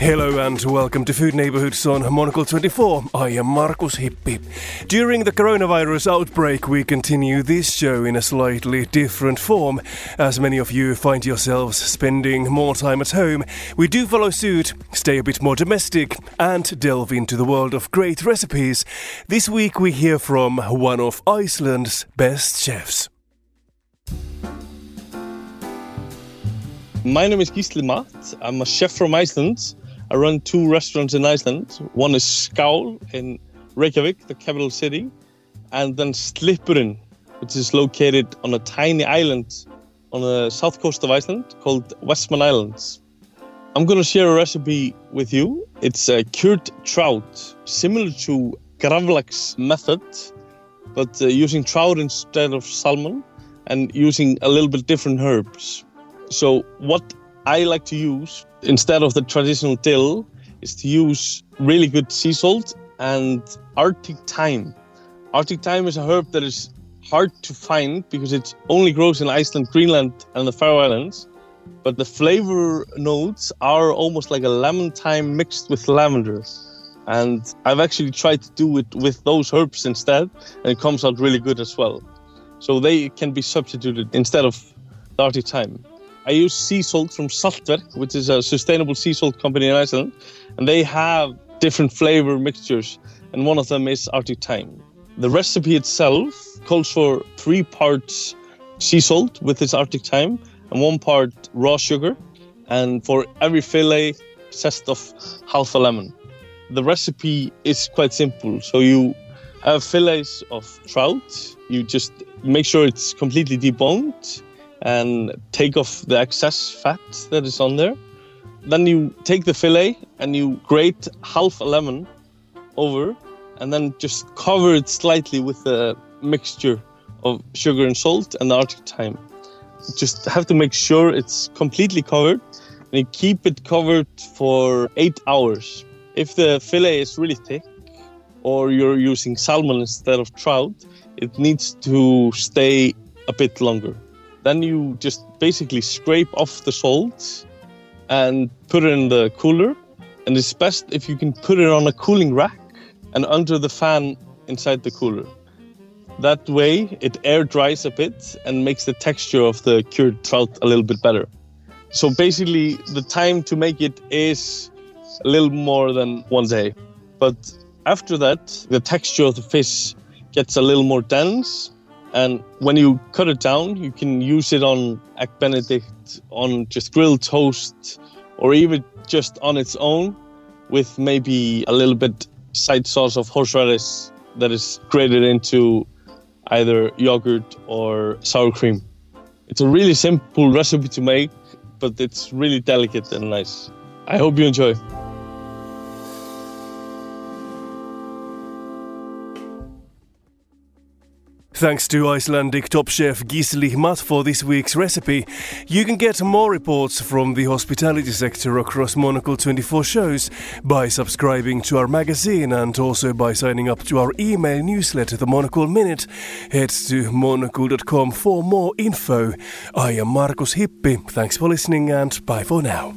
Hello and welcome to Food Neighborhoods on Monocle 24. I am Markus Hippi. During the coronavirus outbreak, we continue this show in a slightly different form. As many of you find yourselves spending more time at home, we do follow suit, stay a bit more domestic, and delve into the world of great recipes. This week we hear from one of Iceland's best chefs. My name is Gísli Matt. I'm a chef from Iceland. I run two restaurants in Iceland. One is Skál in Reykjavik, the capital city, and then Slippurinn, which is located on a tiny island on the south coast of Iceland called Westman Islands. I'm going to share a recipe with you. It's a cured trout, similar to gravlax method, but uh, using trout instead of salmon and using a little bit different herbs. So what I like to use instead of the traditional dill is to use really good sea salt and Arctic thyme. Arctic thyme is a herb that is hard to find because it only grows in Iceland, Greenland, and the Faroe Islands. But the flavor notes are almost like a lemon thyme mixed with lavender. And I've actually tried to do it with those herbs instead, and it comes out really good as well. So they can be substituted instead of the Arctic thyme. I use sea salt from Saltverk, which is a sustainable sea salt company in Iceland, and they have different flavor mixtures, and one of them is Arctic thyme. The recipe itself calls for three parts sea salt with this Arctic thyme and one part raw sugar, and for every fillet, zest of half a lemon. The recipe is quite simple. So you have fillets of trout. You just make sure it's completely deboned and take off the excess fat that is on there. Then you take the fillet and you grate half a lemon over and then just cover it slightly with a mixture of sugar and salt and Arctic thyme. Just have to make sure it's completely covered and you keep it covered for eight hours. If the fillet is really thick or you're using salmon instead of trout, it needs to stay a bit longer. Then you just basically scrape off the salt and put it in the cooler. And it's best if you can put it on a cooling rack and under the fan inside the cooler. That way it air dries a bit and makes the texture of the cured trout a little bit better. So basically the time to make it is a little more than one day. But after that, the texture of the fish gets a little more dense and when you cut it down, you can use it on egg benedict, on just grilled toast, or even just on its own with maybe a little bit side sauce of horseradish that is grated into either yogurt or sour cream. It's a really simple recipe to make, but it's really delicate and nice. I hope you enjoy. Thanks to Icelandic top chef Gísli Matt for this week's recipe. You can get more reports from the hospitality sector across Monocle 24 shows by subscribing to our magazine and also by signing up to our email newsletter, The Monocle Minute. Head to monocle.com for more info. I am Markus Hippi. Thanks for listening and bye for now.